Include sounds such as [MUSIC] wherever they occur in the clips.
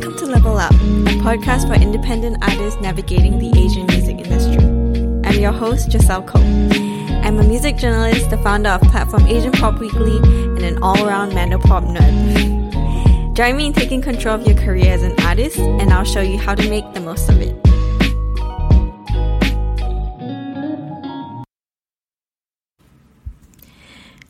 Welcome to Level Up, a podcast for independent artists navigating the Asian music industry. I'm your host, Giselle Cole. I'm a music journalist, the founder of platform Asian Pop Weekly, and an all-around Mandopop nerd. Join me in taking control of your career as an artist, and I'll show you how to make the most of it.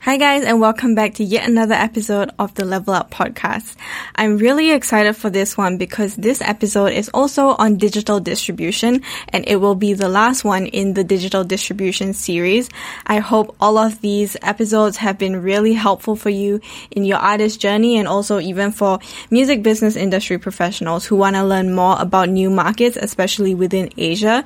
Hi guys and welcome back to yet another episode of the Level Up podcast. I'm really excited for this one because this episode is also on digital distribution and it will be the last one in the digital distribution series. I hope all of these episodes have been really helpful for you in your artist journey and also even for music business industry professionals who want to learn more about new markets, especially within Asia.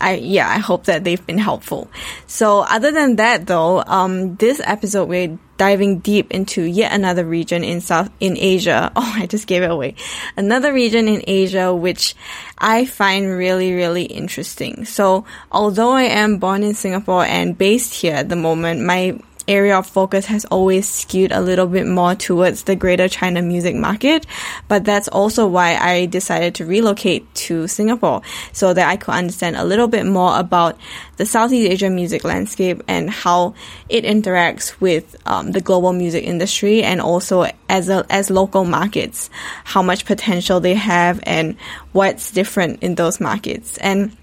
I yeah, I hope that they've been helpful. So other than that though, um, this episode we're diving deep into yet another region in South in Asia. [LAUGHS] Oh, I just gave it away. Another region in Asia which I find really really interesting. So although I am born in Singapore and based here at the moment, my area of focus has always skewed a little bit more towards the greater China music market. But that's also why I decided to relocate to Singapore so that I could understand a little bit more about the Southeast Asian music landscape and how it interacts with um, the global music industry and also as a, as local markets, how much potential they have and what's different in those markets. And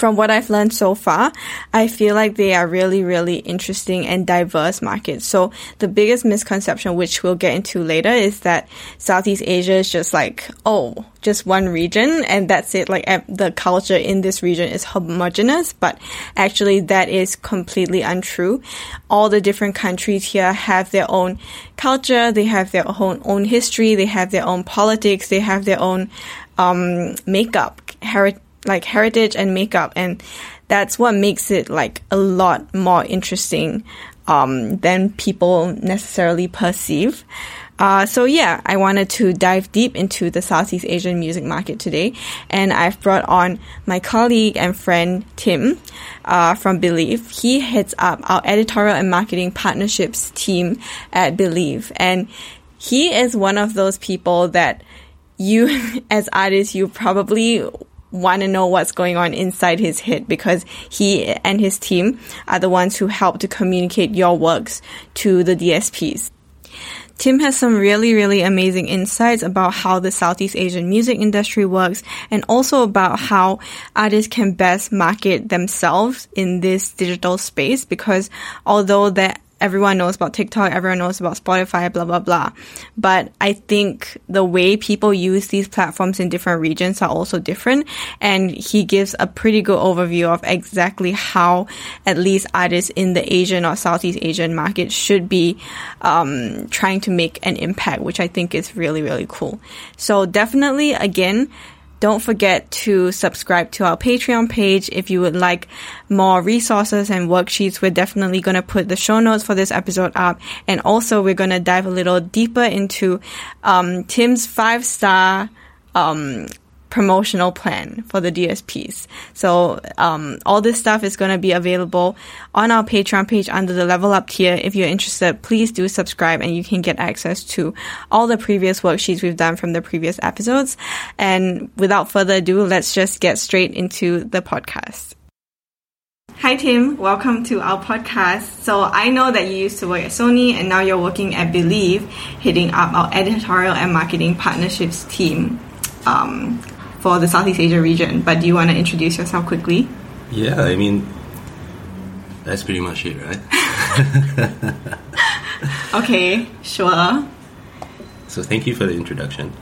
from what I've learned so far, I feel like they are really, really interesting and diverse markets. So the biggest misconception, which we'll get into later, is that Southeast Asia is just like, oh, just one region and that's it. Like the culture in this region is homogenous, but actually that is completely untrue. All the different countries here have their own culture, they have their own, own history, they have their own politics, they have their own um, makeup, heritage like heritage and makeup and that's what makes it like a lot more interesting um, than people necessarily perceive. Uh, so yeah, I wanted to dive deep into the Southeast Asian music market today, and I've brought on my colleague and friend Tim uh, from Believe. He heads up our editorial and marketing partnerships team at Believe, and he is one of those people that you, [LAUGHS] as artists, you probably want to know what's going on inside his head because he and his team are the ones who help to communicate your works to the DSPs. Tim has some really, really amazing insights about how the Southeast Asian music industry works and also about how artists can best market themselves in this digital space because although that everyone knows about TikTok, everyone knows about Spotify, blah, blah, blah. But I think the way people use these platforms in different regions are also different. And he gives a pretty good overview of exactly how at least artists in the Asian or Southeast Asian market should be um, trying to make an impact, which I think is really, really cool. So definitely, again, don't forget to subscribe to our Patreon page if you would like more resources and worksheets. We're definitely going to put the show notes for this episode up. And also we're going to dive a little deeper into, um, Tim's five star, um, promotional plan for the DSPs. So um, all this stuff is going to be available on our Patreon page under the Level Up tier. If you're interested, please do subscribe and you can get access to all the previous worksheets we've done from the previous episodes. And without further ado, let's just get straight into the podcast. Hi Tim, welcome to our podcast. So I know that you used to work at Sony and now you're working at Believe, heading up our editorial and marketing partnerships team. Um, for the Southeast Asia region. But do you want to introduce yourself quickly? Yeah, I mean, that's pretty much it, right? [LAUGHS] okay, sure. So thank you for the introduction.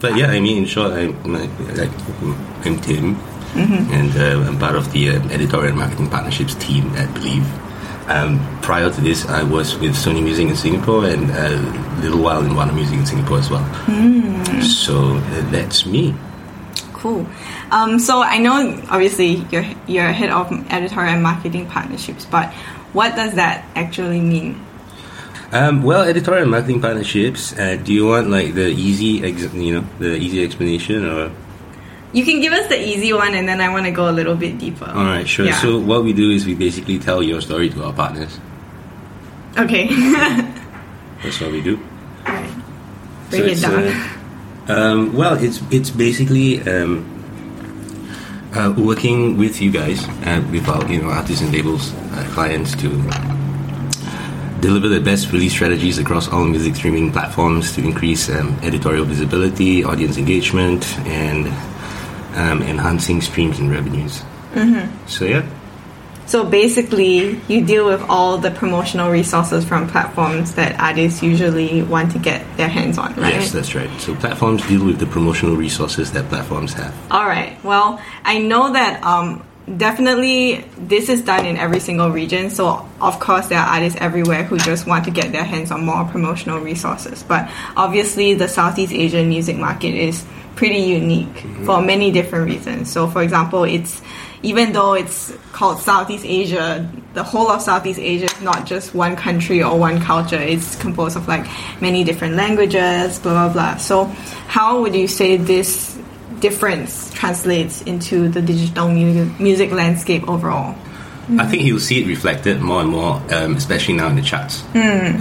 But yeah, I mean, in short, I'm, like, I'm Tim, mm-hmm. and uh, I'm part of the uh, editorial marketing partnerships team at Believe. Um, prior to this, I was with Sony Music in Singapore and a little while in Warner Music in Singapore as well. Mm. So uh, that's me. Cool. Um, so I know obviously you're you're head of editorial and marketing partnerships, but what does that actually mean? Um, well, editorial and marketing partnerships. Uh, do you want like the easy, ex- you know, the easy explanation, or you can give us the easy one, and then I want to go a little bit deeper. All right, sure. Yeah. So what we do is we basically tell your story to our partners. Okay. [LAUGHS] That's what we do. All right. Break so it down. Uh, Um, well, it's it's basically um, uh, working with you guys, uh, with our you know artists and labels uh, clients to deliver the best release strategies across all music streaming platforms to increase um, editorial visibility, audience engagement, and um, enhancing streams and revenues. So yeah, So basically, you deal with all the promotional resources from platforms that artists usually want to get their hands on, right? yes, that's right. So platforms deal with the promotional resources that platforms have. All right. Well, I know that um, definitely this is done in every single region. So, of course, there are artists everywhere who just want to get their hands on more promotional resources. But obviously, the Southeast Asian music market is pretty unique mm-hmm. for many different reasons. So, for example, it's even though it's called Southeast Asia, the whole of Southeast Asia is not just one country or one culture. It's composed of like many different languages, blah blah blah. So, how would you say this difference translates into the digital music, music landscape overall? I think you'll see it reflected more and more, um, especially now in the charts.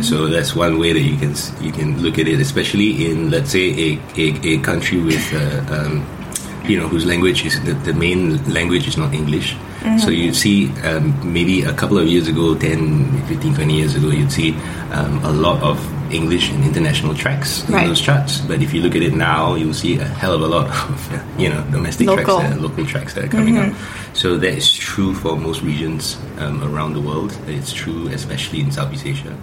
So that's one way that you can you can look at it, especially in let's say a a, a country with uh, um, you know whose language is the, the main language is not English. So you see um, maybe a couple of years ago, 10, 15, 20 years ago, you'd see um, a lot of English and international tracks in Right. those charts. But if you look at it now, you'll see a hell of a lot [LAUGHS] of you know domestic Local. tracks, that, local tracks that are coming up. So that is true for most regions um, around the world. It's true, especially in Southeast Asia.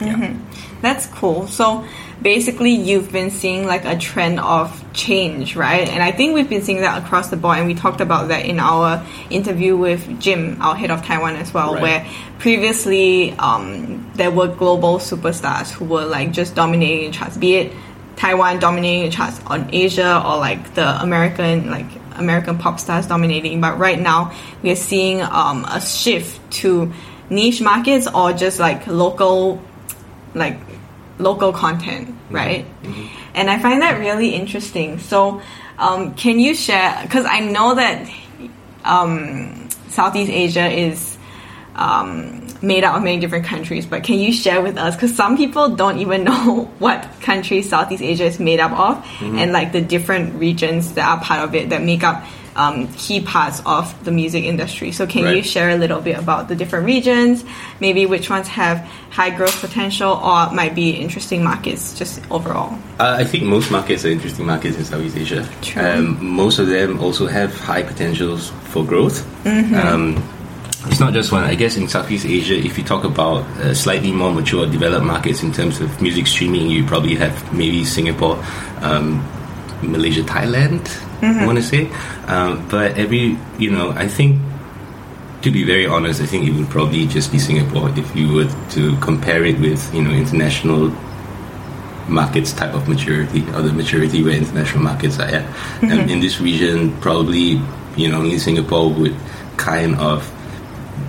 Yeah. That's cool. So basically, you've been seeing like a trend of change, right? And I think we've been seeing that across the board. And we talked about that in our interview with Jim, our head of Taiwan as well, Right. where previously um, there were global superstars who were like just dominating charts, be it Taiwan dominating charts on Asia or like the American like American pop stars dominating. But right now we are seeing um, a shift to niche markets or just like local like local content, right? And I find that really interesting. So, um, can you share? Because I know that um, Southeast Asia is um, made up of many different countries, but can you share with us? Because some people don't even [LAUGHS] know what country Southeast Asia is made up of, and like the different regions that are part of it that make up um, key parts of the music industry. So, can you share a little bit about the different regions? Maybe which ones have high growth potential or might be interesting markets just overall. Uh, I think most markets are interesting markets in Southeast Asia. True. Um, most of them also have high potentials for growth. Um, it's not just one. I guess in Southeast Asia, if you talk about uh, slightly more mature, developed markets in terms of music streaming, you probably have maybe Singapore, um, Malaysia, Thailand. I want to say, um, but every you know, I think to be very honest, I think it would probably just be Singapore if you were to compare it with you know international markets type of maturity or the maturity where international markets are at. And in this region, probably you know only Singapore would kind of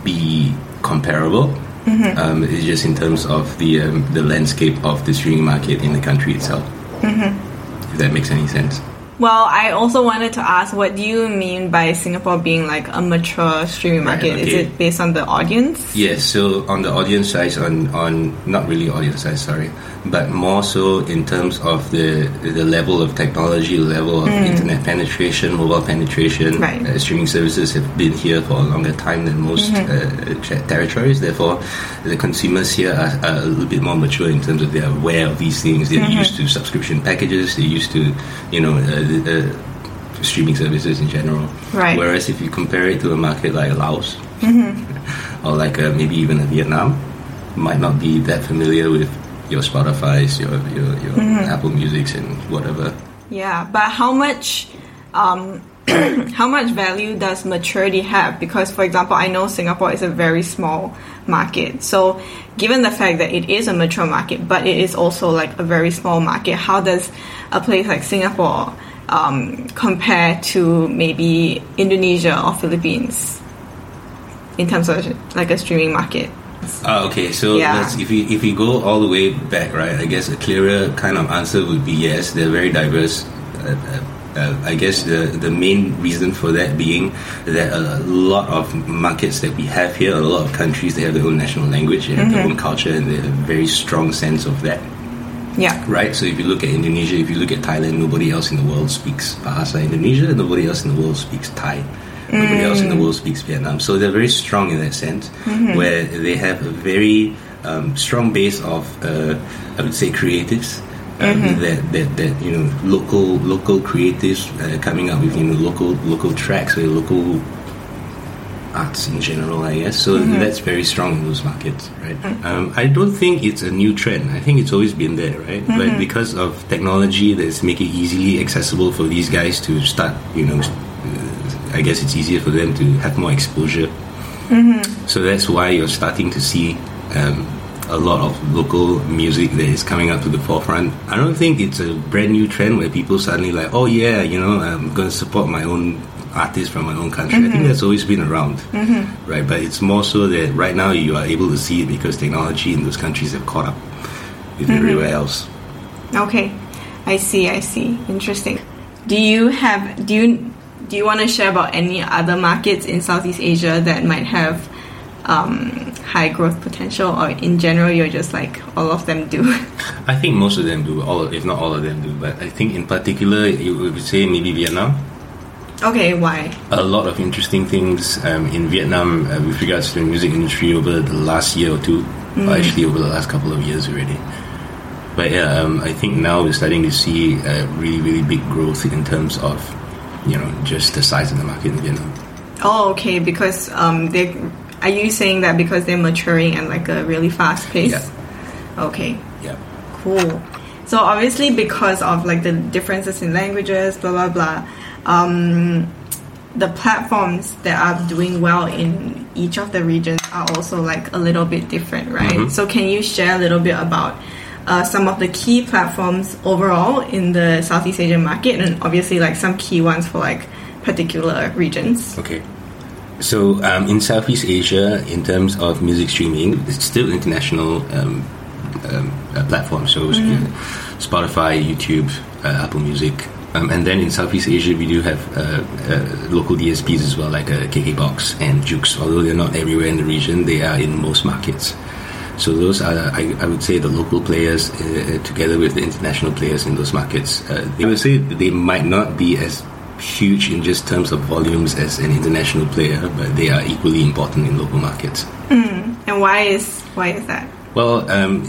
be comparable. Um, it's just in terms of the um, the landscape of the streaming market in the country itself. If that makes any sense. Well, I also wanted to ask, what do you mean by Singapore being like a mature streaming Right, market? Is it based on the audience? Yes, so on the audience size, on, on not really audience size, sorry, but more so in terms of the the level of technology, level of internet penetration, mobile penetration. Right. Uh, streaming services have been here for a longer time than most uh, territories. Therefore, the consumers here are, are a little bit more mature in terms of they're aware of these things. They're used to subscription packages. They're used to, you know, uh, the- uh, streaming services in general. Right. Whereas if you compare it to a market like Laos, [LAUGHS] or like uh, maybe even a Vietnam, might not be that familiar with your Spotify's, your your, your Apple Music's, and whatever. Yeah, but how much um, [CLEARS THROAT] how much value does maturity have? Because, for example, I know Singapore is a very small market. So, given the fact that it is a mature market, but it is also like a very small market, how does a place like Singapore um, compare to maybe Indonesia or Philippines in terms of like a streaming market? Uh, okay, so Yeah. let's, if we if we go all the way back, right? I guess a clearer kind of answer would be yes. They're very diverse. Uh, uh, uh, I guess the the main reason for that being that a lot of markets that we have here, a lot of countries, they have their own national language, they have their own culture, and they have a very strong sense of that. Yeah. Right? So if you look at Indonesia, if you look at Thailand, nobody else in the world speaks Bahasa Indonesia, nobody else in the world speaks Thai. Nobody else in the world speaks Vietnam. So they're very strong in that sense, where they have a very um, strong base of, uh, I would say, creatives. Um, that, that, that you know local local creatives uh, coming up with you know local local tracks or local arts in general, I guess. So that's very strong in those markets, right? Um, I don't think it's a new trend. I think it's always been there, right? But because of technology that's make it easily accessible for these guys to start, you know, I guess it's easier for them to have more exposure. Mm-hmm. So that's why you're starting to see um, a lot of local music that is coming up to the forefront. I don't think it's a brand new trend where people suddenly like, oh yeah, you know, I'm going to support my own artist from my own country. I think mm-hmm. that's always been around, mm-hmm. right? But it's more so that right now you are able to see it because technology in those countries have caught up with everywhere else. Okay, I see. I see. Interesting. Do you have do you do you want to share about any other markets in Southeast Asia that might have um, high growth potential, or in general, you're just like all of them do? [LAUGHS] I think most of them do, all if not all of them do. But I think in particular, you would say maybe Vietnam. okay, why? a lot of interesting things um, in Vietnam uh, with regards to the music industry over the last year or two, or actually over the last couple of years already. But yeah, um, I think now we're starting to see uh, really, really big growth in terms of, you know, just the size of the market in Vietnam. Oh, okay. Because um, they are you saying that because they're maturing at like a really fast pace? Yeah. Okay. Yeah. Cool. So obviously, because of like the differences in languages, blah blah blah, um, the platforms that are doing well in each of the regions are also like a little bit different, right? So can you share a little bit about uh, some of the key platforms overall in the Southeast Asian market, and obviously like some key ones for like particular regions? Okay. So um, in Southeast Asia, in terms of music streaming, it's still international um, um, uh, platforms. So know, Spotify, YouTube, uh, Apple Music, um, and then in Southeast Asia, we do have uh, uh, local DSPs as well, like uh, KKBox and JOOX. Although they're not everywhere in the region, they are in most markets. So those are, I, I would say, the local players uh, uh, together with the international players in those markets. Uh, I would say they might not be as huge in just terms of volumes as an international player, but they are equally important in local markets. And why is why is that? Well, um,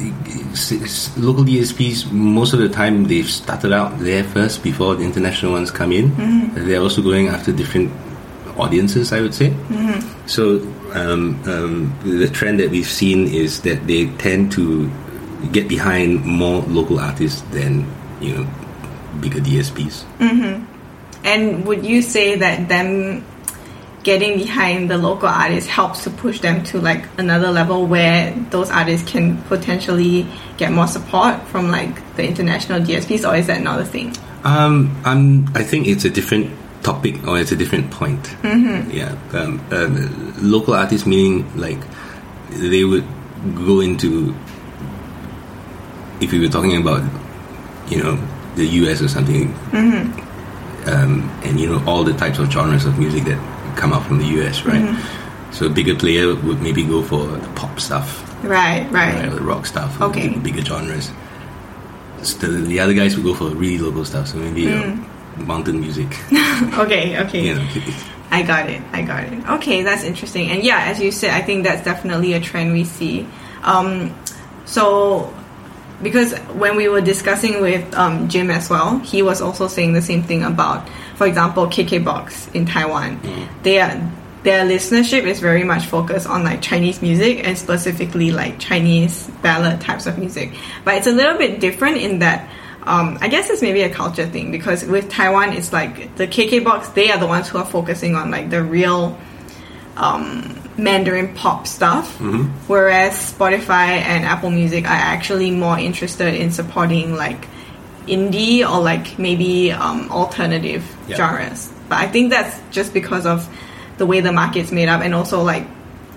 local DSPs, most of the time they've started out there first before the international ones come in. They're also going after different audiences, I would say. So um, um, the trend that we've seen is that they tend to get behind more local artists than you know bigger DSPs. And would you say that them getting behind the local artists helps to push them to like another level where those artists can potentially get more support from like the international DSPs, or is that not a thing? Um, I'm, I think it's a different topic or it's a different point. Mm-hmm. Yeah. Um, um, local artists meaning like they would go into, if we were talking about, you know, the US or something, um, and you know, all the types of genres of music that come out from the US, right? So a bigger player would maybe go for the pop stuff, Right, right. right, rock stuff, Okay. bigger genres. So the, the other guys would go for really local stuff, so maybe uh, mountain music. [LAUGHS] Okay, okay. you know, I got it. I got it. Okay, that's interesting. And yeah, as you said, I think that's definitely a trend we see. Um, so, because when we were discussing with um, Jim as well, he was also saying the same thing about, for example, KKBox in Taiwan. They are, their listenership is very much focused on like Chinese music and specifically like Chinese ballad types of music. But it's a little bit different in that um, I guess it's maybe a culture thing because with Taiwan, it's like the KKBox. They are the ones who are focusing on like the real um, Mandarin pop stuff, whereas Spotify and Apple Music are actually more interested in supporting like indie or like maybe um, alternative Yeah. genres. But I think that's just because of the way the market's made up, and also like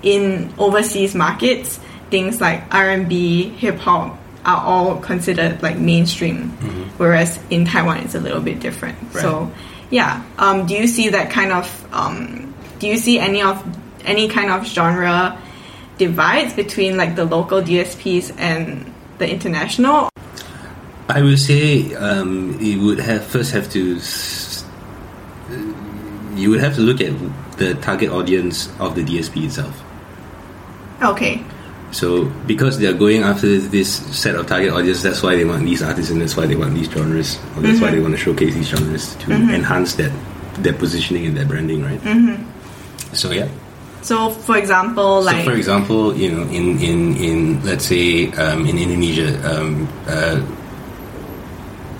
in overseas markets, things like R and B, hip hop are all considered like mainstream, whereas in Taiwan it's a little bit different. Right. So, yeah. Um, do you see that kind of? Um, do you see any of any kind of genre divides between like the local DSPs and the international? I would say um, you would have first have to s- you would have to look at the target audience of the DSP itself. Okay. So because they are going after this set of target audience, that's why they want these artists and that's why they want these genres, or that's why they want to showcase these genres to enhance that their positioning and their branding, right? So yeah. So, for example, like so for example, you know, in in in let's say um, in Indonesia, um, uh,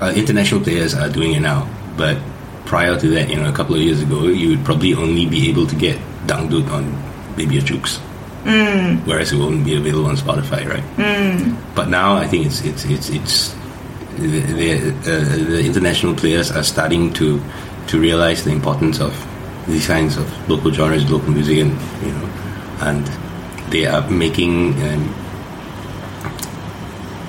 uh, international players are doing it now, but prior to that, you know, a couple of years ago, you would probably only be able to get Dangdut on Baby JOOX. Mm. Whereas it won't be available on Spotify, right? Mm. But now I think it's it's it's it's the the, uh, the international players are starting to to realize the importance of these kinds of local genres, local music, and you know, and they are making um,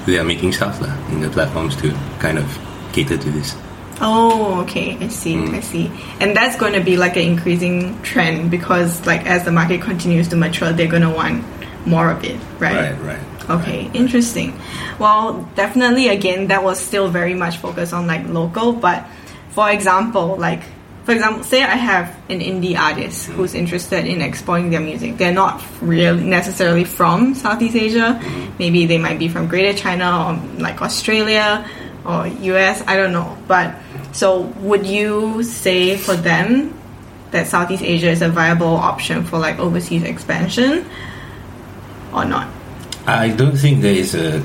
they are making stuff in the platforms to kind of cater to this. Oh, okay. I see. Mm. I see. And that's going to be like an increasing trend because, like, as the market continues to mature, they're going to want more of it, right? Right, right. Okay, interesting. Well, definitely, again, that was still very much focused on like local. But for example, like, for example, say I have an indie artist who's interested in exporting their music. They're not really necessarily from Southeast Asia. Maybe they might be from Greater China or like Australia or US. I don't know. But so, would you say for them that Southeast Asia is a viable option for like overseas expansion or not? I don't think there is a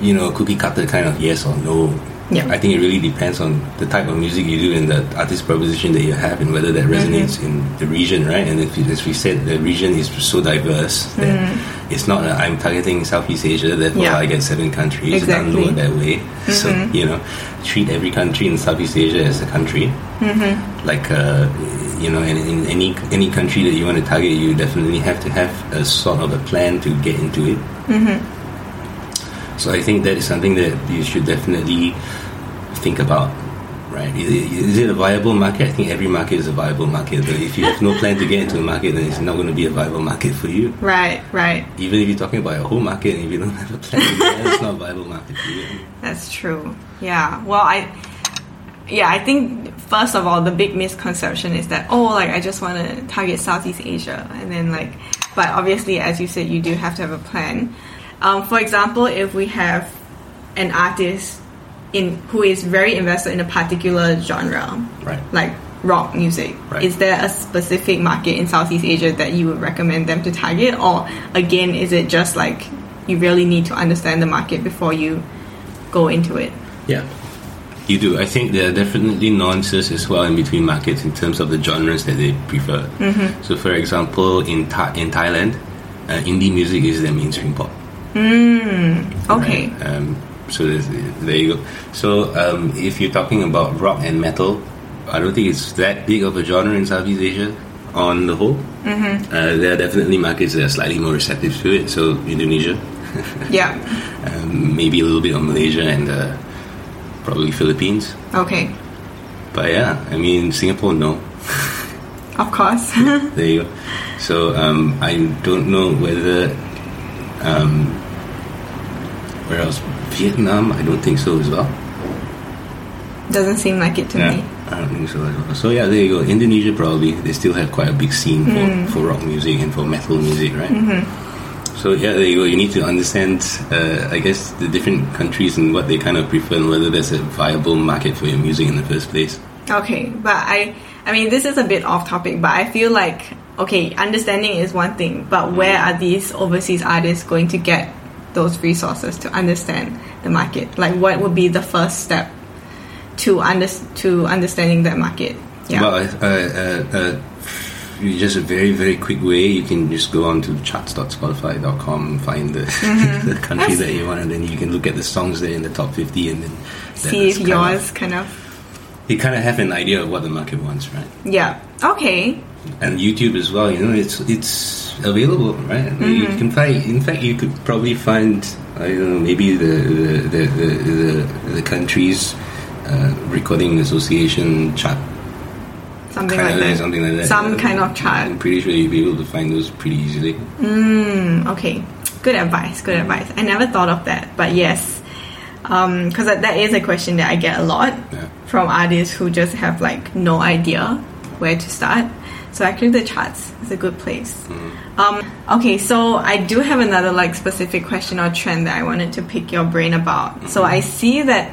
you know cookie cutter kind of yes or no. Yeah. I think it really depends on the type of music you do and the artist proposition that you have and whether that resonates mm-hmm. in the region, right? And if, as we said, the region is so diverse mm-hmm. that it's not I'm targeting Southeast Asia, therefore Yeah. I get seven countries. It doesn't Exactly. work that way. So, mm-hmm. you know, treat every country in Southeast Asia as a country. Like, uh, you know, in, in any any country that you want to target, you definitely have to have a sort of a plan to get into it. So I think that is something that you should definitely think about. Right? Is it, is it a viable market? I think every market is a viable market. But if you have no plan to get into a market, then it's not going to be a viable market for you. Right, right. Even if you're talking about a whole market and if you don't have a plan, [LAUGHS] it's not a viable market for you. That's true. Yeah. Well, I yeah, I think first of all, the big misconception is that oh, like I just want to target Southeast Asia, and then like, but obviously, as you said, you do have to have a plan. Um, for example, if we have an artist in who is very invested in a particular genre, Right. like rock music, Right. is there a specific market in Southeast Asia that you would recommend them to target, or again, is it just like you really need to understand the market before you go into it? Yeah. You do. I think there are definitely nuances as well in between markets in terms of the genres that they prefer. So, for example, in Tha- in Thailand, uh, indie music is their mainstream pop. Okay. Right? Um, so there you go. So um, if you're talking about rock and metal, I don't think it's that big of a genre in Southeast Asia on the whole. Mm-hmm. Uh, there are definitely markets that are slightly more receptive to it. So Indonesia, [LAUGHS] Yeah. um, maybe a little bit of Malaysia, and uh, probably Philippines. Okay. But yeah, I mean Singapore, no. [LAUGHS] Of course. [LAUGHS] There you go. So um, I don't know whether um, where else? Vietnam, I don't think so as well. Doesn't seem like it to Yeah, me. I don't think so. as well. So yeah, there you go. Indonesia probably they still have quite a big scene for, hmm. for rock music and for metal music, right? Mm-hmm. So yeah, there you go. You need to understand, uh, I guess, the different countries and what they kind of prefer and whether there's a viable market for your music in the first place. Okay, but I I mean this is a bit off topic, but I feel like okay, understanding is one thing, but where hmm. are these overseas artists going to get those resources to understand the market? Like what would be the first step to under, to understanding that market? Yeah. Well, uh, uh, uh, just a very, very quick way, you can just go on to charts.spotify.com and find the, [LAUGHS] the country that you want, and then you can look at the songs there in the top 50 and then See if that's kind of- yours kind of you kind of have an idea of what the market wants, right? Yeah. Okay. And YouTube as well, you know, it's it's available, right? You can find, in fact, you could probably find, I don't know, maybe the the the the, the, country's uh, recording association chart, Something kind like that. something like that. Some kind of chart. I'm pretty sure you'll be able to find those pretty easily. Mm, okay, good advice. Good advice. I never thought of that, but yes. because that that is a question that I get a lot Yeah. from artists who just have like no idea where to start. So actually, the charts is a good place. Um, okay, so I do have another like specific question or trend that I wanted to pick your brain about. So I see that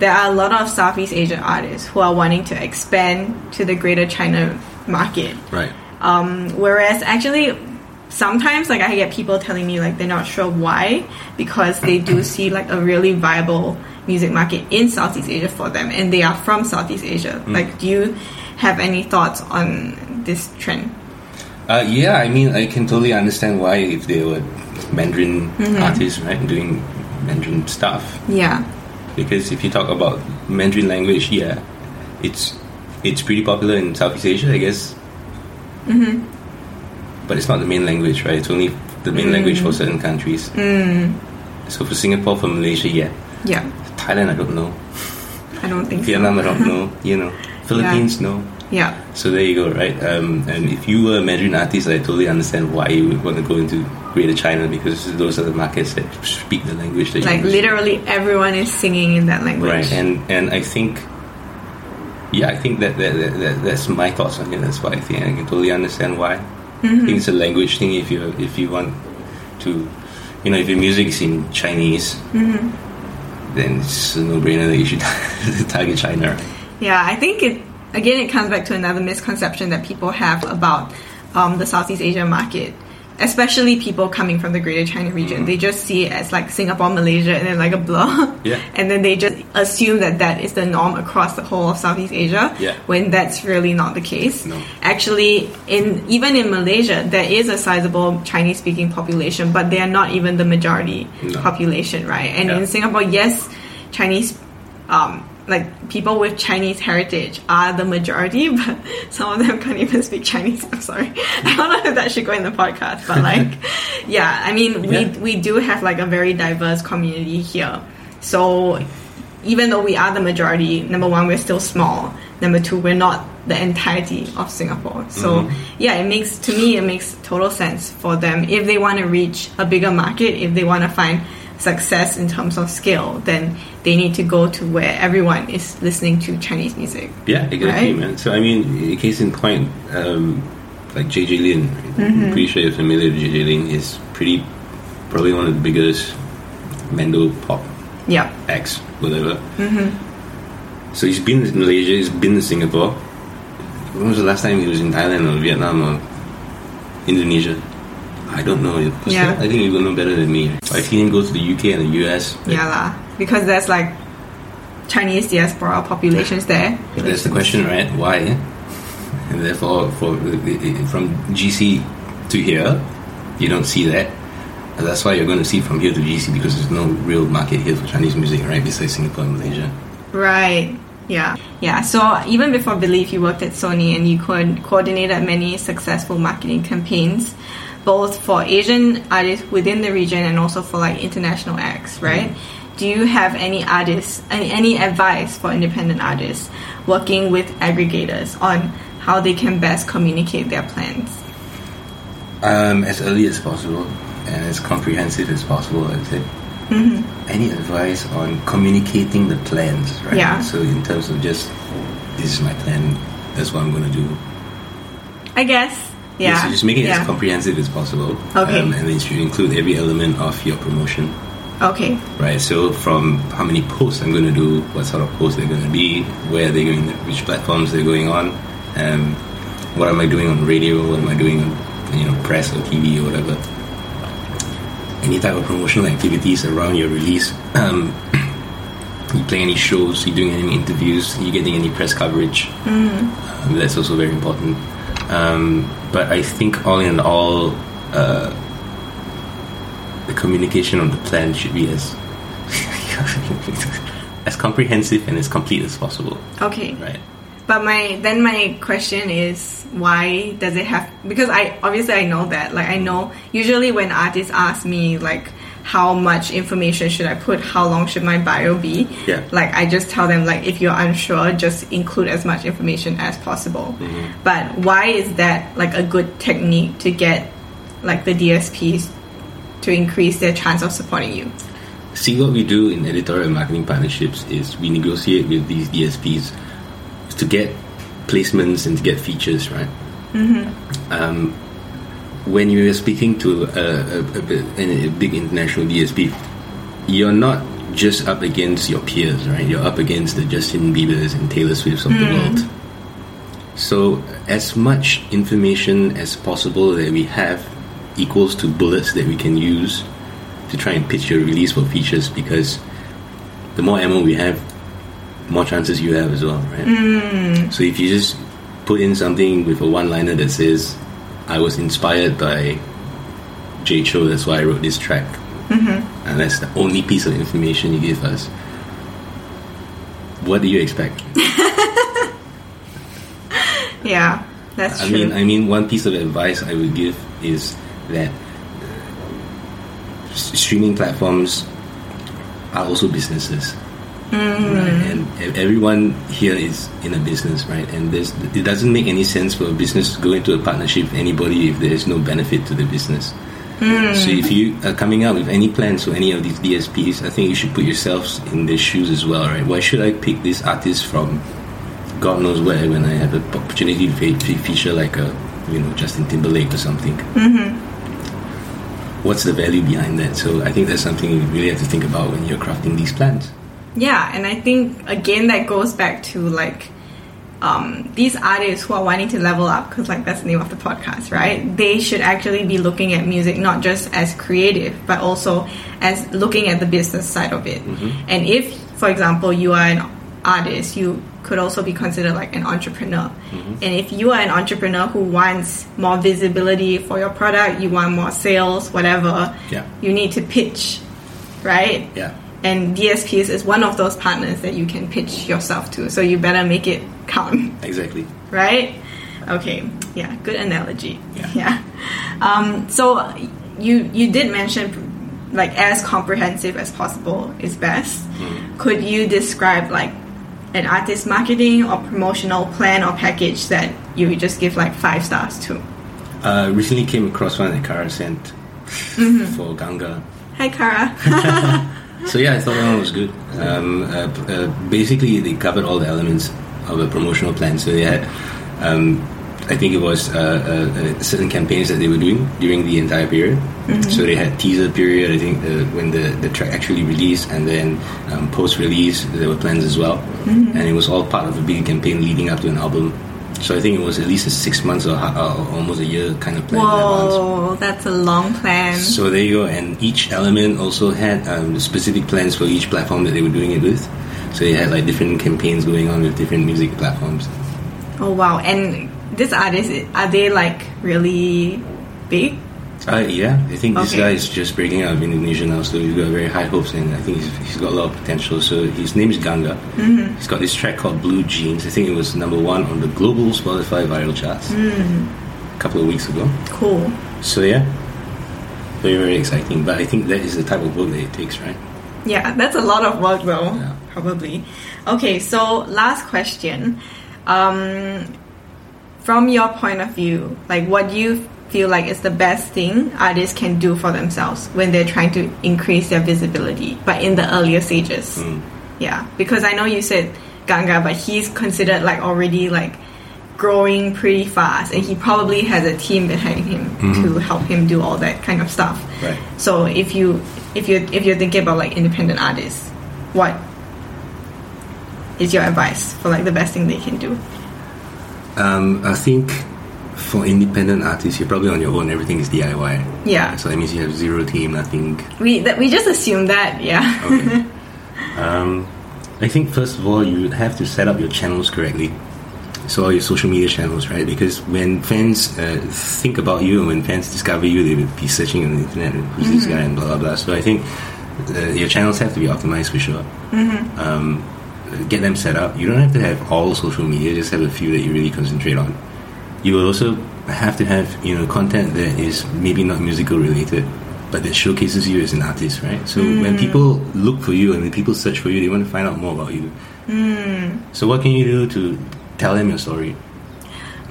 there are a lot of Southeast Asian artists who are wanting to expand to the Greater China market. Right. Um, whereas actually, sometimes like I get people telling me like they're not sure why because they do [COUGHS] see like a really viable music market in Southeast Asia for them, and they are from Southeast Asia. Like, do you have any thoughts on this trend? Uh, yeah, I mean, I can totally understand why if they were Mandarin artists, right, doing Mandarin stuff. Yeah, Because if you talk about Mandarin language, yeah, it's it's pretty popular in Southeast Asia, I guess. Mm-hmm. But it's not the main language, right? It's only the main language for certain countries. Mm. So for Singapore, for Malaysia, yeah. yeah. Thailand, I don't know. I don't think Vietnam, I don't know. You know, [LAUGHS] Philippines, no. So. Yeah, So there you go, right? Um, and if you were a Mandarin artist, I totally understand why you would want to go into Greater China because those are the markets that speak the language that like literally everyone is singing in that language. right. And and I think, yeah, I think that, that, that, that that's my thoughts on it. That's why I think I can totally understand why. I think it's a language thing. If you if you want to, you know, if your music is in Chinese, then it's a no-brainer that you should [LAUGHS] target China. Yeah, I think it again it comes back to another misconception that people have about um, the Southeast Asia market, especially people coming from the Greater China region. They just see it as like Singapore, Malaysia, and then like a blur. [LAUGHS] Yeah. And then they just assume that that is the norm across the whole of Southeast Asia. Yeah. When that's really not the case. No. Actually, in even in Malaysia, there is a sizable Chinese-speaking population, but they are not even the majority No. population, right? And Yeah. in Singapore, yes, Chinese, um, like people with Chinese heritage are the majority, [LAUGHS] but some of them can't even speak Chinese. I'm sorry. I don't know if that should go in the podcast, but [LAUGHS] like, yeah, I mean, we Yeah. we do have like a very diverse community here. So even though we are the majority, number one, we're still small. Number two, we're not the entirety of Singapore. So mm-hmm. yeah, it makes to me it makes total sense for them if they want to reach a bigger market, if they want to find success in terms of scale, then they need to go to where everyone is listening to Chinese music. Yeah, exactly, Right? man. So I mean, a case in point, um, like JJ Lin. Mm-hmm. I'm pretty sure you're familiar with JJ Lin. Is pretty probably one of the biggest Mendo pop Yeah. acts, whatever. Mm-hmm. So he's been in Malaysia. He's been in Singapore. When was the last time he was in Thailand or Vietnam or Indonesia? I don't know. Yeah. I think you will know better than me. I've seen him go to the UK and the US. Yeah lah. Because there's like Chinese diaspora populations there. But that's the question, right? Why? And therefore, for from GC to here, you don't see that. And that's why you're going to see from here to GC because there's no real market here for Chinese music, right? Besides Singapore and Malaysia. Right. Yeah. Yeah. So even before Believe, you worked at Sony and you co- coordinated many successful marketing campaigns, both for Asian artists within the region and also for like international acts, right? Do you have any artists, any, any advice for independent artists working with aggregators on how they can best communicate their plans? Um, as early as possible and as comprehensive as possible, I'd say. Mm-hmm. Any advice on communicating the plans, right? Yeah. So in terms of just this is my plan, that's what I'm going to do. I guess. Yeah. so just make it yeah. as comprehensive as possible. Okay. Um, and then you should include every element of your promotion. Okay. right? So from how many posts I'm going to do, what sort of posts they're going to be, where they're going, which platforms they're going on, um, what am I doing on radio, what am I doing on you know press or TV or whatever. Any type of promotional activities around your release. Um, [COUGHS] you play any shows? You doing any interviews? You getting any press coverage? Um, that's also very important. Um, but I think all in all, uh, the communication of the plan should be as [LAUGHS] as comprehensive and as complete as possible, Okay. right? But my then my question is why does it have because I obviously I know that like I know usually when artists ask me like how much information should I put? How long should my bio be? Yeah. like I just tell them like if you're unsure just include as much information as possible. But why is that like a good technique to get like the DSPs to increase their chance of supporting you? See, what we do in editorial marketing partnerships is we negotiate with these DSPs to get placements and to get features, right? Um, when you're speaking to a, a, a, a big international DSP, you're not just up against your peers, right? You're up against the Justin Biebers and Taylor Swifts of the hmm. world. So, as much information as possible that we have equals to bullets that we can use to try and pitch your release for features because the more ammo we have, more chances you have as well, right? Hmm. So, if you just put in something with a one liner that says, I was inspired by Jay Chou, that's why I wrote this track, mm-hmm. and that's the only piece of information you give us, what do you expect? [LAUGHS] Yeah, that's I true. mean, I mean, one piece of advice I would give is that uh, streaming platforms are also businesses, right? And everyone here is in a business, right? And there's, it doesn't make any sense for a business to go into a partnership with anybody if there is no benefit to the business. So if you are coming up with any plans for any of these DSPs, I think you should put yourselves in their shoes as well, right? Why should I pick this artist from God knows where when I have an opportunity to fe- fe- feature like a, you know, Justin Timberlake or something? Mm-hmm. What's the value behind that? So I think that's something you really have to think about when you're crafting these plans. Yeah, and I think again that goes back to like um, these artists who are wanting to level up because like that's the name of the podcast, right? They should actually be looking at music not just as creative but also as looking at the business side of it. And if, for example, you are an artist, you could also be considered like an entrepreneur. And if you are an entrepreneur who wants more visibility for your product, you want more sales, whatever, Yeah. you need to pitch, right? Yeah. And DSPs is one of those partners that you can pitch yourself to. So you better make it count, Exactly. right? Okay, yeah, good analogy. Yeah. Um, so you you did mention like as comprehensive as possible is best. Could you describe like an artist marketing or promotional plan or package that you would just give like five stars to? Uh, recently came across one that Kara sent for Gangga. Hi, Kara. [LAUGHS] So yeah, I thought that one was good. Um, uh, uh, basically, they covered all the elements of a promotional plan. So they had, um, I think it was uh, uh, uh, certain campaigns that they were doing during the entire period. So they had teaser period. I think uh, when the, the track actually released, and then um, post release there were plans as well, and it was all part of a big campaign leading up to an album. So I think it was at least a six months or, or almost a year kind of plan. Whoa, that's a long plan. So there you go, and each element also had um, specific plans for each platform that they were doing it with. So they had like different campaigns going on with different music platforms. Oh wow! And this artist, are they like really big? Uh, yeah, I think this Okay. guy is just breaking out of Indonesia now, so he's got very high hopes, and I think he's, he's got a lot of potential. So his name is Gangga. Mm-hmm. He's got this track called Blue Jeans. I think it was number one on the global Spotify viral charts Mm. a couple of weeks ago. Cool. So yeah, very very exciting. But I think that is the type of work that it takes, right? Yeah, that's a lot of work though. Yeah. Probably. Okay, so last question. Um, from your point of view, like what do you feel like it's the best thing artists can do for themselves when they're trying to increase their visibility, but in the earlier stages? Yeah, because I know you said Gangga, but he's considered like already like growing pretty fast, and he probably has a team behind him to help him do all that kind of stuff. Right. So if you if you if you're thinking about like independent artists, what is your advice for like the best thing they can do? Um, I think for independent artists, you're probably on your own. Everything is DIY. Yeah. So that means you have zero team, nothing. We that we just assume that, yeah. Okay. [LAUGHS] um, I think first of all, you have to set up your channels correctly. So all your social media channels, right? Because when fans uh, think about you and when fans discover you, they would be searching on the internet, who's this guy, and blah blah blah. So I think uh, your channels have to be optimized for sure. Um, get them set up. You don't have to have all social media; just have a few that you really concentrate on. You will also have to have you know content that is maybe not musical related, but that showcases you as an artist, right? So when people look for you and when people search for you, they want to find out more about you. So what can you do to tell them your story?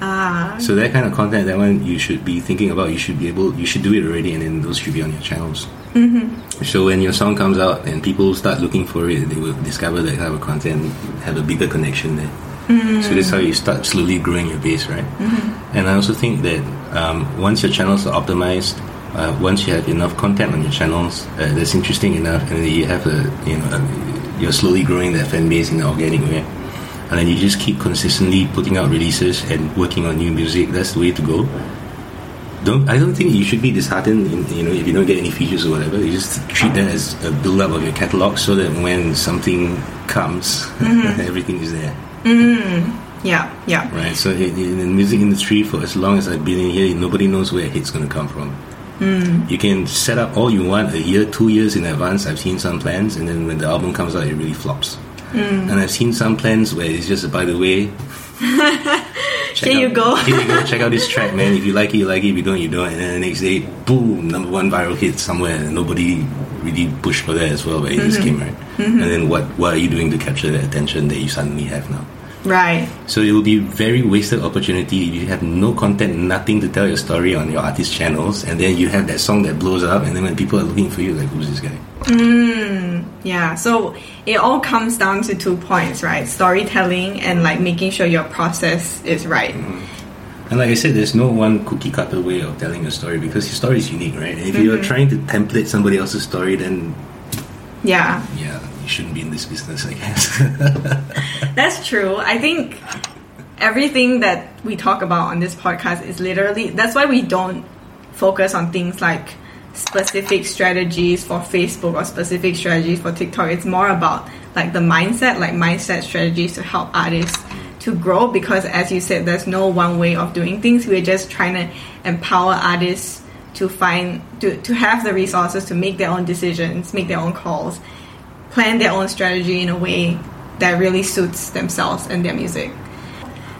Ah. So that kind of content, that one you should be thinking about. You should be able, you should do it already, and then those should be on your channels. Mm-hmm. So when your song comes out and people start looking for it, they will discover that kind of content, have a bigger connection there. So that's how you start slowly growing your base, right? And I also think that um, once your channels are optimized, uh, once you have enough content on your channels uh, that's interesting enough, and you have a, you know, uh, you're slowly growing that fan base in an organic way, and then you just keep consistently putting out releases and working on new music. That's the way to go. Don't I don't think you should be disheartened, in, you know, if you don't get any features or whatever. You just treat that as a build up of your catalog, so that when something comes, [LAUGHS] everything is there. Mm. Yeah, yeah. Right. So in, the music industry, for as long as I've been in here, nobody knows where a hit's going to come from. Mm. You can set up all you want a year, two years in advance. I've seen some plans, and then when the album comes out, it really flops. Mm. And I've seen some plans where it's just by the way. [LAUGHS] Here you go. here you go. [LAUGHS] Check out this track, man. If you like it, you like it. If you don't, you don't. And then the next day, boom, number one viral hit somewhere. And nobody really pushed for that as well, but it just mm-hmm. came right. Mm-hmm. And then what? What are you doing to capture the attention that you suddenly have now? Right. So it will be very wasted opportunity if you have no content, nothing to tell your story on your artist channels, and then you have that song that blows up, and then when people are looking for you, like who's this guy? Mm, yeah, so it all comes down to two points, right? Storytelling and like making sure your process is right. Mm-hmm. And like I said, there's no one cookie cutter way of telling a story because your story is unique, right? And if you're mm-hmm. trying to template somebody else's story, then Yeah, yeah, you shouldn't be in this business, I guess. [LAUGHS] that's true. I think everything that we talk about on this podcast is literally that's why we don't focus on things like specific strategies for Facebook or specific strategies for TikTok. It's more about like the mindset, like mindset strategies to help artists to grow because as you said there's no one way of doing things. We're just trying to empower artists to find to, to have the resources to make their own decisions, make their own calls, plan their own strategy in a way that really suits themselves and their music.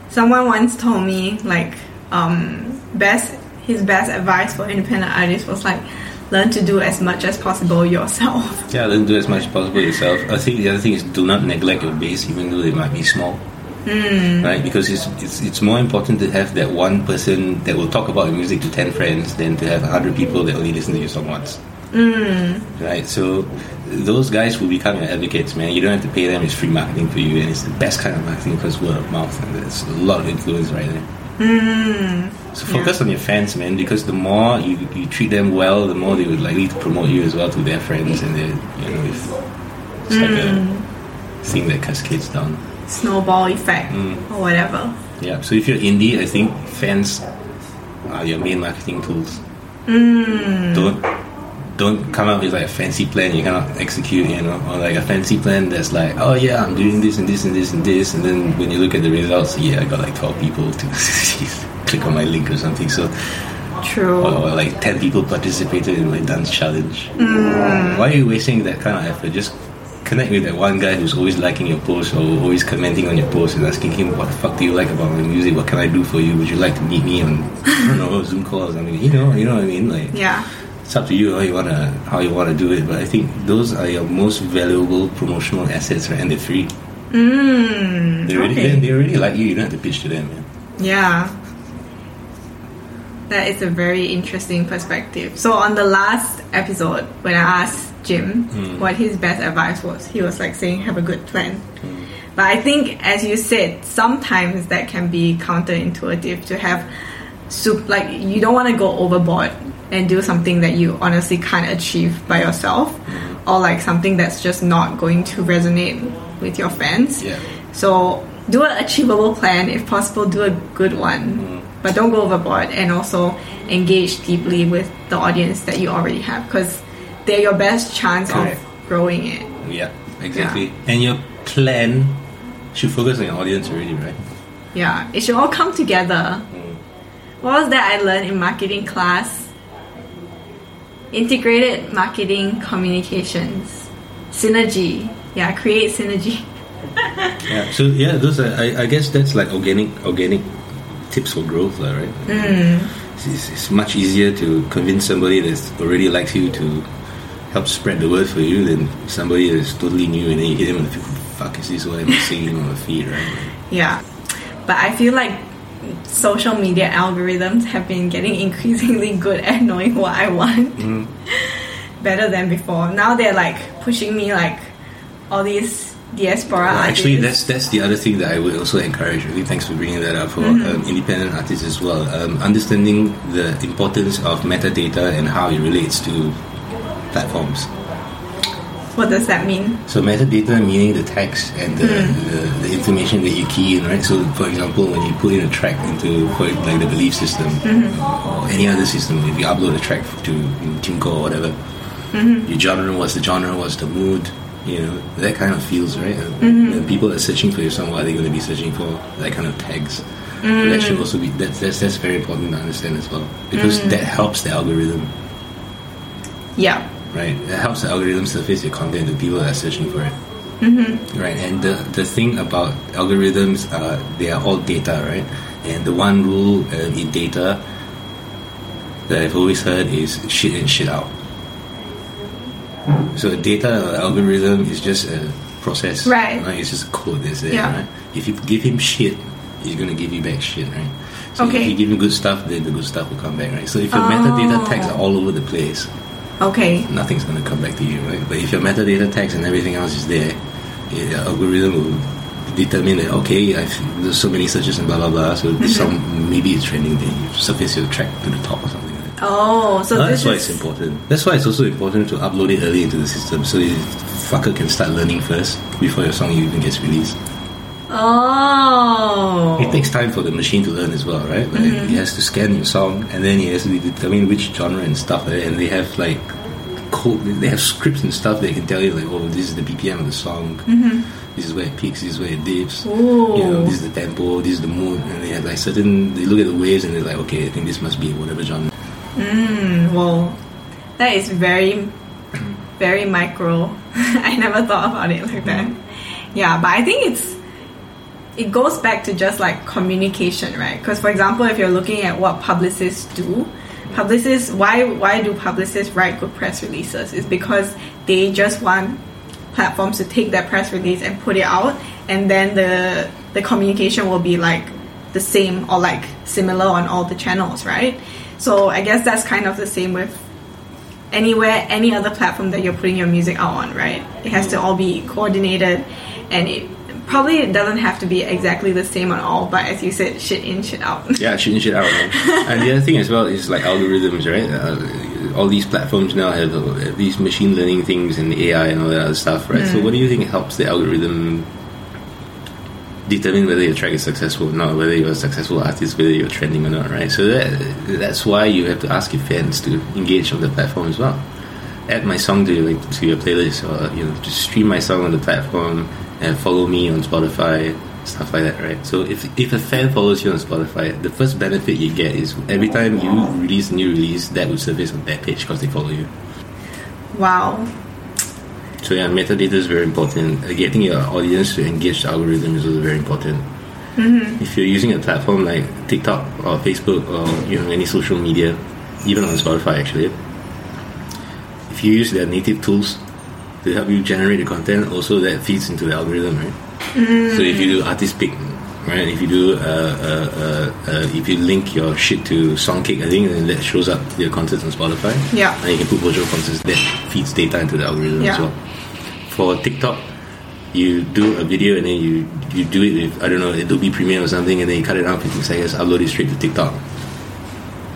Someone once told me like um, best his best advice for independent artists was like learn to do as much as possible yourself. [LAUGHS] yeah, learn to do as much as possible yourself. I think the other thing is do not neglect your base, even though they might be small. Right, because it's, it's it's more important to have that one person that will talk about your music to ten friends than to have a hundred people that only listen to your song once. Mm. Right, so those guys will become your advocates, man. You don't have to pay them; it's free marketing for you, and it's the best kind of marketing because word of mouth, and there's a lot of influence right there. Mm. So focus on your fans, man, because the more you, you treat them well, the more they would likely to promote you as well to their friends, and then you know it's, it's like a mm. thing that cascades down. Snowball effect Mm. or whatever. Yeah. So if you're indie, I think fans are your main marketing tools. Don't don't come up with like a fancy plan you cannot execute, you know, or like a fancy plan that's like, oh yeah, I'm doing this and this and this and this, and then when you look at the results, yeah, I got like 12 people to [LAUGHS] click on my link or something. So True. or like 10 people participated in my dance challenge. Mm. Why are you wasting that kind of effort? Just connect with that one guy who's always liking your post or always commenting on your post and asking him, what the fuck do you like about my music? What can I do for you? Would you like to meet me on, I don't know, [LAUGHS] Zoom call or something? You know, you know what I mean? Like, Yeah. It's up to you how you wanna how you wanna do it. But I think those are your most valuable promotional assets, right? And they're free. Mm, They really okay. they really like you. You don't have to pitch to them, man. Yeah. That is a very interesting perspective. So on the last episode, when I asked Jim what his best advice was, he was like saying have a good plan. But I think, as you said, sometimes that can be counterintuitive to have soup like you don't want to go overboard and do something that you honestly can't achieve by yourself or like something that's just not going to resonate with your fans. Yeah. So do an achievable plan. If possible, do a good one. But don't go overboard and also engage deeply with the audience that you already have because they're your best chance of growing it. Yeah, exactly. And your plan should focus on your audience already, right? Yeah, it should all come together. Mm. What was that I learned in marketing class? Integrated marketing communications. Synergy. Yeah, create synergy. [LAUGHS] Yeah. So yeah, those are. I, I guess that's like organic organic tips for growth, right? Mm. It's, it's, it's much easier to convince somebody that already likes you to help spread the word for you than somebody that's totally new and then you hit them and think, "Fuck, is this what I'm seeing on the feed?" Right? Yeah. But I feel like social media algorithms have been getting [LAUGHS] increasingly good at knowing what I want Mm. [LAUGHS] better than before. Now they're like pushing me like all these diaspora Well, artists. actually, that's that's the other thing that I would also encourage. Really, thanks for bringing that up for Mm-hmm. um, independent artists as well. Um, understanding the importance of metadata and how it relates to platforms. What does that mean? So metadata meaning the text and the, hmm. the, the information that you key in, right? So, for example, when you put in a track into for like the Believe system mm-hmm. or any other system, if you upload a track to Timco or whatever, mm-hmm. your genre, what's the genre, what's the mood, you know, that kind of feels right. And, mm-hmm. and people are searching for your song. What are they going to be searching for? That kind of tags. So that should mm. also be that's, that's that's very important to understand as well because mm. that helps the algorithm Yeah. Right? It helps the algorithm surface your content to people that are searching for it. Mm-hmm. Right, and the the thing about algorithms, uh, they are all data, right? And the one rule um, in data that I've always heard is shit in, shit out. So a data algorithm is just a process, Right. It's just a code that's there, Yeah. right? If you give him shit, he's gonna give you back shit, right? So Okay. if you give him good stuff, then the good stuff will come back, right? So if your metadata tags are all over the place, Okay. nothing's going to come back to you, right? But if your metadata tags and everything else is there, the algorithm will determine that okay, I've, there's so many searches and blah blah blah. So Mm-hmm. some maybe it's trending, then you surface your track to the top or something. Like that. Oh, so Uh, this that's why is it's important. That's why it's also important to upload it early into the system, so the fucker can start learning first before your song even gets released. Oh. It takes time for the machine to learn as well, right? Like Mm-hmm. It has to scan your song, and then it has to determine which genre and stuff. Right? And they have like code, they have scripts and stuff that can tell you like, oh, this is the BPM of the song. This is where it peaks. This is where it dips. Mm-hmm. Ooh. You know, this is the tempo. This is the mood. And they have like certain. They look at the waves and they're like, okay, I think this must be whatever genre. Mm, well, that is very, very micro. [LAUGHS] I never thought about it like that. Yeah, but I think it's it goes back to just like communication, right? Because for example, if you're looking at what publicists do, publicists why why do publicists write good press releases? Is because they just want platforms to take that press release and put it out, and then the the communication will be like the same or like similar on all the channels, right? So I guess that's kind of the same with anywhere, any other platform that you're putting your music out on, right? It has to all be coordinated, and it probably it doesn't have to be exactly the same on all. But as you said, shit in, shit out. [LAUGHS] Yeah, shooting shit out, [LAUGHS] and the other thing as well is like algorithms, right? Uh, all these platforms now have uh, these machine learning things and AI and all that other stuff, right? So, what do you think helps the algorithm determine whether your track is successful or not, whether you're a successful artist, whether you're trending or not, right? So that that's why you have to ask your fans to engage on the platform as well. Add my song to like to your playlist, or you know, just stream my song on the platform and follow me on Spotify, stuff like that, right? So if if a fan follows you on Spotify, the first benefit you get is every time you release a new release, that will surface on their page because they follow you. Wow. So yeah, metadata is very important. Getting your audience to engage the algorithm is also very important. Mm-hmm. If you're using a platform like TikTok or Facebook or you know any social media, even on Spotify actually, if you use their native tools to help you generate the content, also that feeds into the algorithm, right? So if you do artist pick, right? If you do, uh, uh, uh, uh, if you link your shit to Songkick, I think then that shows up your concerts on Spotify. Yeah. And you can put virtual concerts that feeds data into the algorithm as well. For TikTok, you do a video and then you you do it with I don't know Adobe Premiere or something, and then you cut it down 15 seconds, upload it straight to TikTok.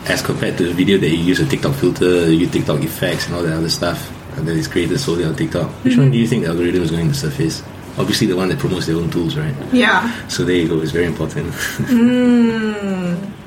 As compared to a video that you use a TikTok filter, you TikTok effects and all that other stuff, and then it's created solely on TikTok. Which one do you think the algorithm is going to surface? Obviously, the one that promotes their own tools, right? Yeah. So there you go. It's very important. [LAUGHS]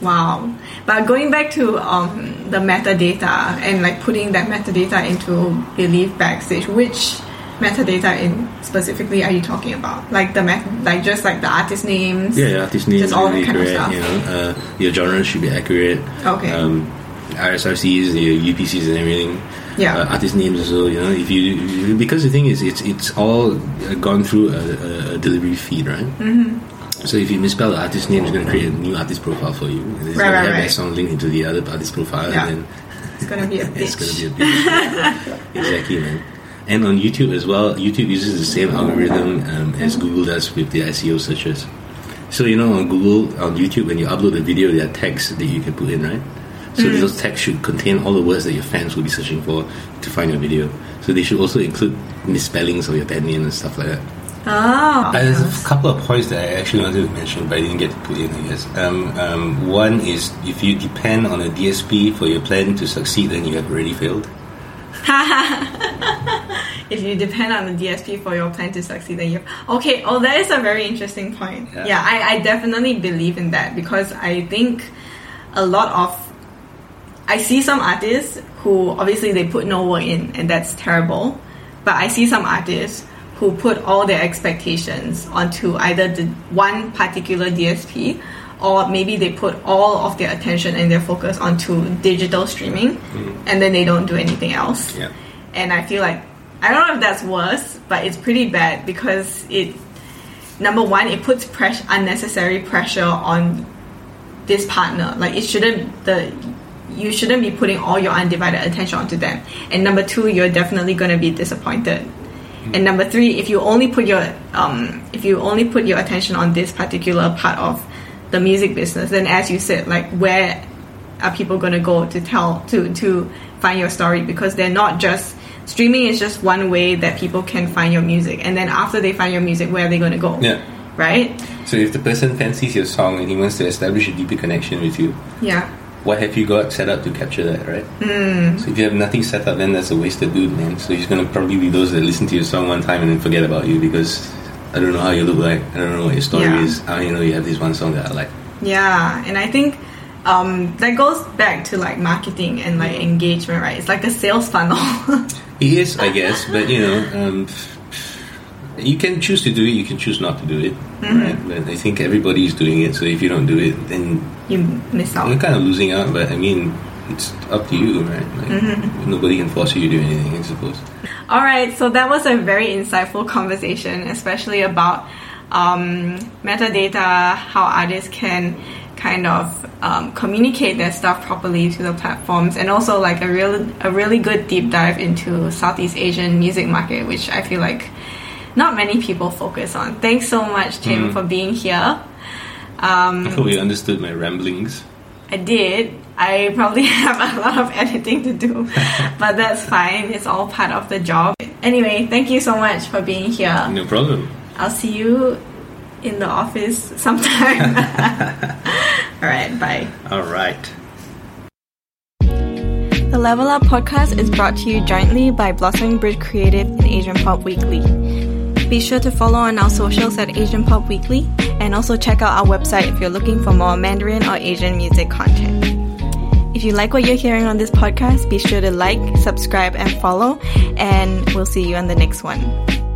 Wow. But going back to um, the metadata and like putting that metadata into Believe Backstage, which metadata in specifically are you talking about? Like the met- like just like the artist names? yeah, artist names. Just all that really kind of correct. stuff. You know, uh, your genre should be accurate. Okay. Um, ISRCs, your UPCs, and everything. Yeah. Uh, artist names as well. You know, if you because the thing is, it's it's all uh, gone through a, a, delivery feed, right? Mm-hmm. So if you misspell the artist name, it's going to create a new artist profile for you. And it's Right, going to right, have right. that song linked into the other artist profile, Yeah. and then It's gonna be a bitch. [LAUGHS] it's going to be a big [LAUGHS] exactly, man. And on YouTube as well, YouTube uses the same algorithm um, as Google does with their SEO searches. So you know on Google, on YouTube, when you upload a video, there are tags that you can put in, right? So Mm. those tags should contain all the words that your fans will be searching for to find your video. So they should also include misspellings of your band name and stuff like that. Oh. Uh, There's a couple of points that I actually wanted to mention, but I didn't get to put in. I guess um, um, one is if you depend on a DSP for your plan to succeed, then you have already failed. [LAUGHS] if you depend on the DSP for your plan to succeed, then you okay. Oh, that is a very interesting point. Yeah. Yeah, I, I definitely believe in that because I think a lot of I see some artists who obviously they put no work in, and that's terrible. But I see some artists who put all their expectations onto either the one particular DSP or maybe they put all of their attention and their focus onto digital streaming mm. and then they don't do anything else Yeah. and I feel like I don't know if that's worse, but it's pretty bad because it number one it puts pressure unnecessary pressure on this partner. Like it shouldn't the you shouldn't be putting all your undivided attention onto them. And number two, you're definitely going to be disappointed. And number three, if you only put your um, if you only put your attention on this particular part of the music business, then as you said, like where are people going to go to tell to to find your story? Because they're not just streaming is just one way that people can find your music. And then after they find your music, where are they going to go? Yeah. Right? So if the person fancies your song and he wants to establish a deeper connection with you, Yeah. What have you got set up to capture that, right? Mm. So if you have nothing set up, then that's a wasted dude, man. So he's gonna probably be those that listen to your song one time and then forget about you because I don't know how you look like, I don't know what your story Yeah. is. I only know you have this one song that I like. Yeah, and I think um, that goes back to like marketing and like engagement, right? It's like a sales funnel. He is, I guess, but you know, um, you can choose to do it, you can choose not to do it, right? But I think everybody is doing it, so if you don't do it, then you miss out. you're kind of losing out. But I mean, it's up to you, right? Like, Nobody can force you to do anything, I suppose. All right, so that was a very insightful conversation, especially about um, metadata, how artists can kind of um, communicate their stuff properly to the platforms, and also like a real a really good deep dive into Southeast Asian music market, which I feel like not many people focus on. Thanks so much, Tim, mm. for being here. I um, hope you understood my ramblings. I did. I probably [LAUGHS] have a lot of editing to do, [LAUGHS] but that's fine. It's all part of the job. Anyway, thank you so much for being here. No problem. I'll see you in the office sometime. [LAUGHS] all right, bye. All right. The Level Up podcast is brought to you jointly by Blossoming Bridge Creative and Asian Pop Weekly. Be sure to follow on our socials at Asian Pop Weekly and also check out our website if you're looking for more Mandarin or Asian music content. If you like what you're hearing on this podcast, be sure to like, subscribe, and follow, and we'll see you on the next one.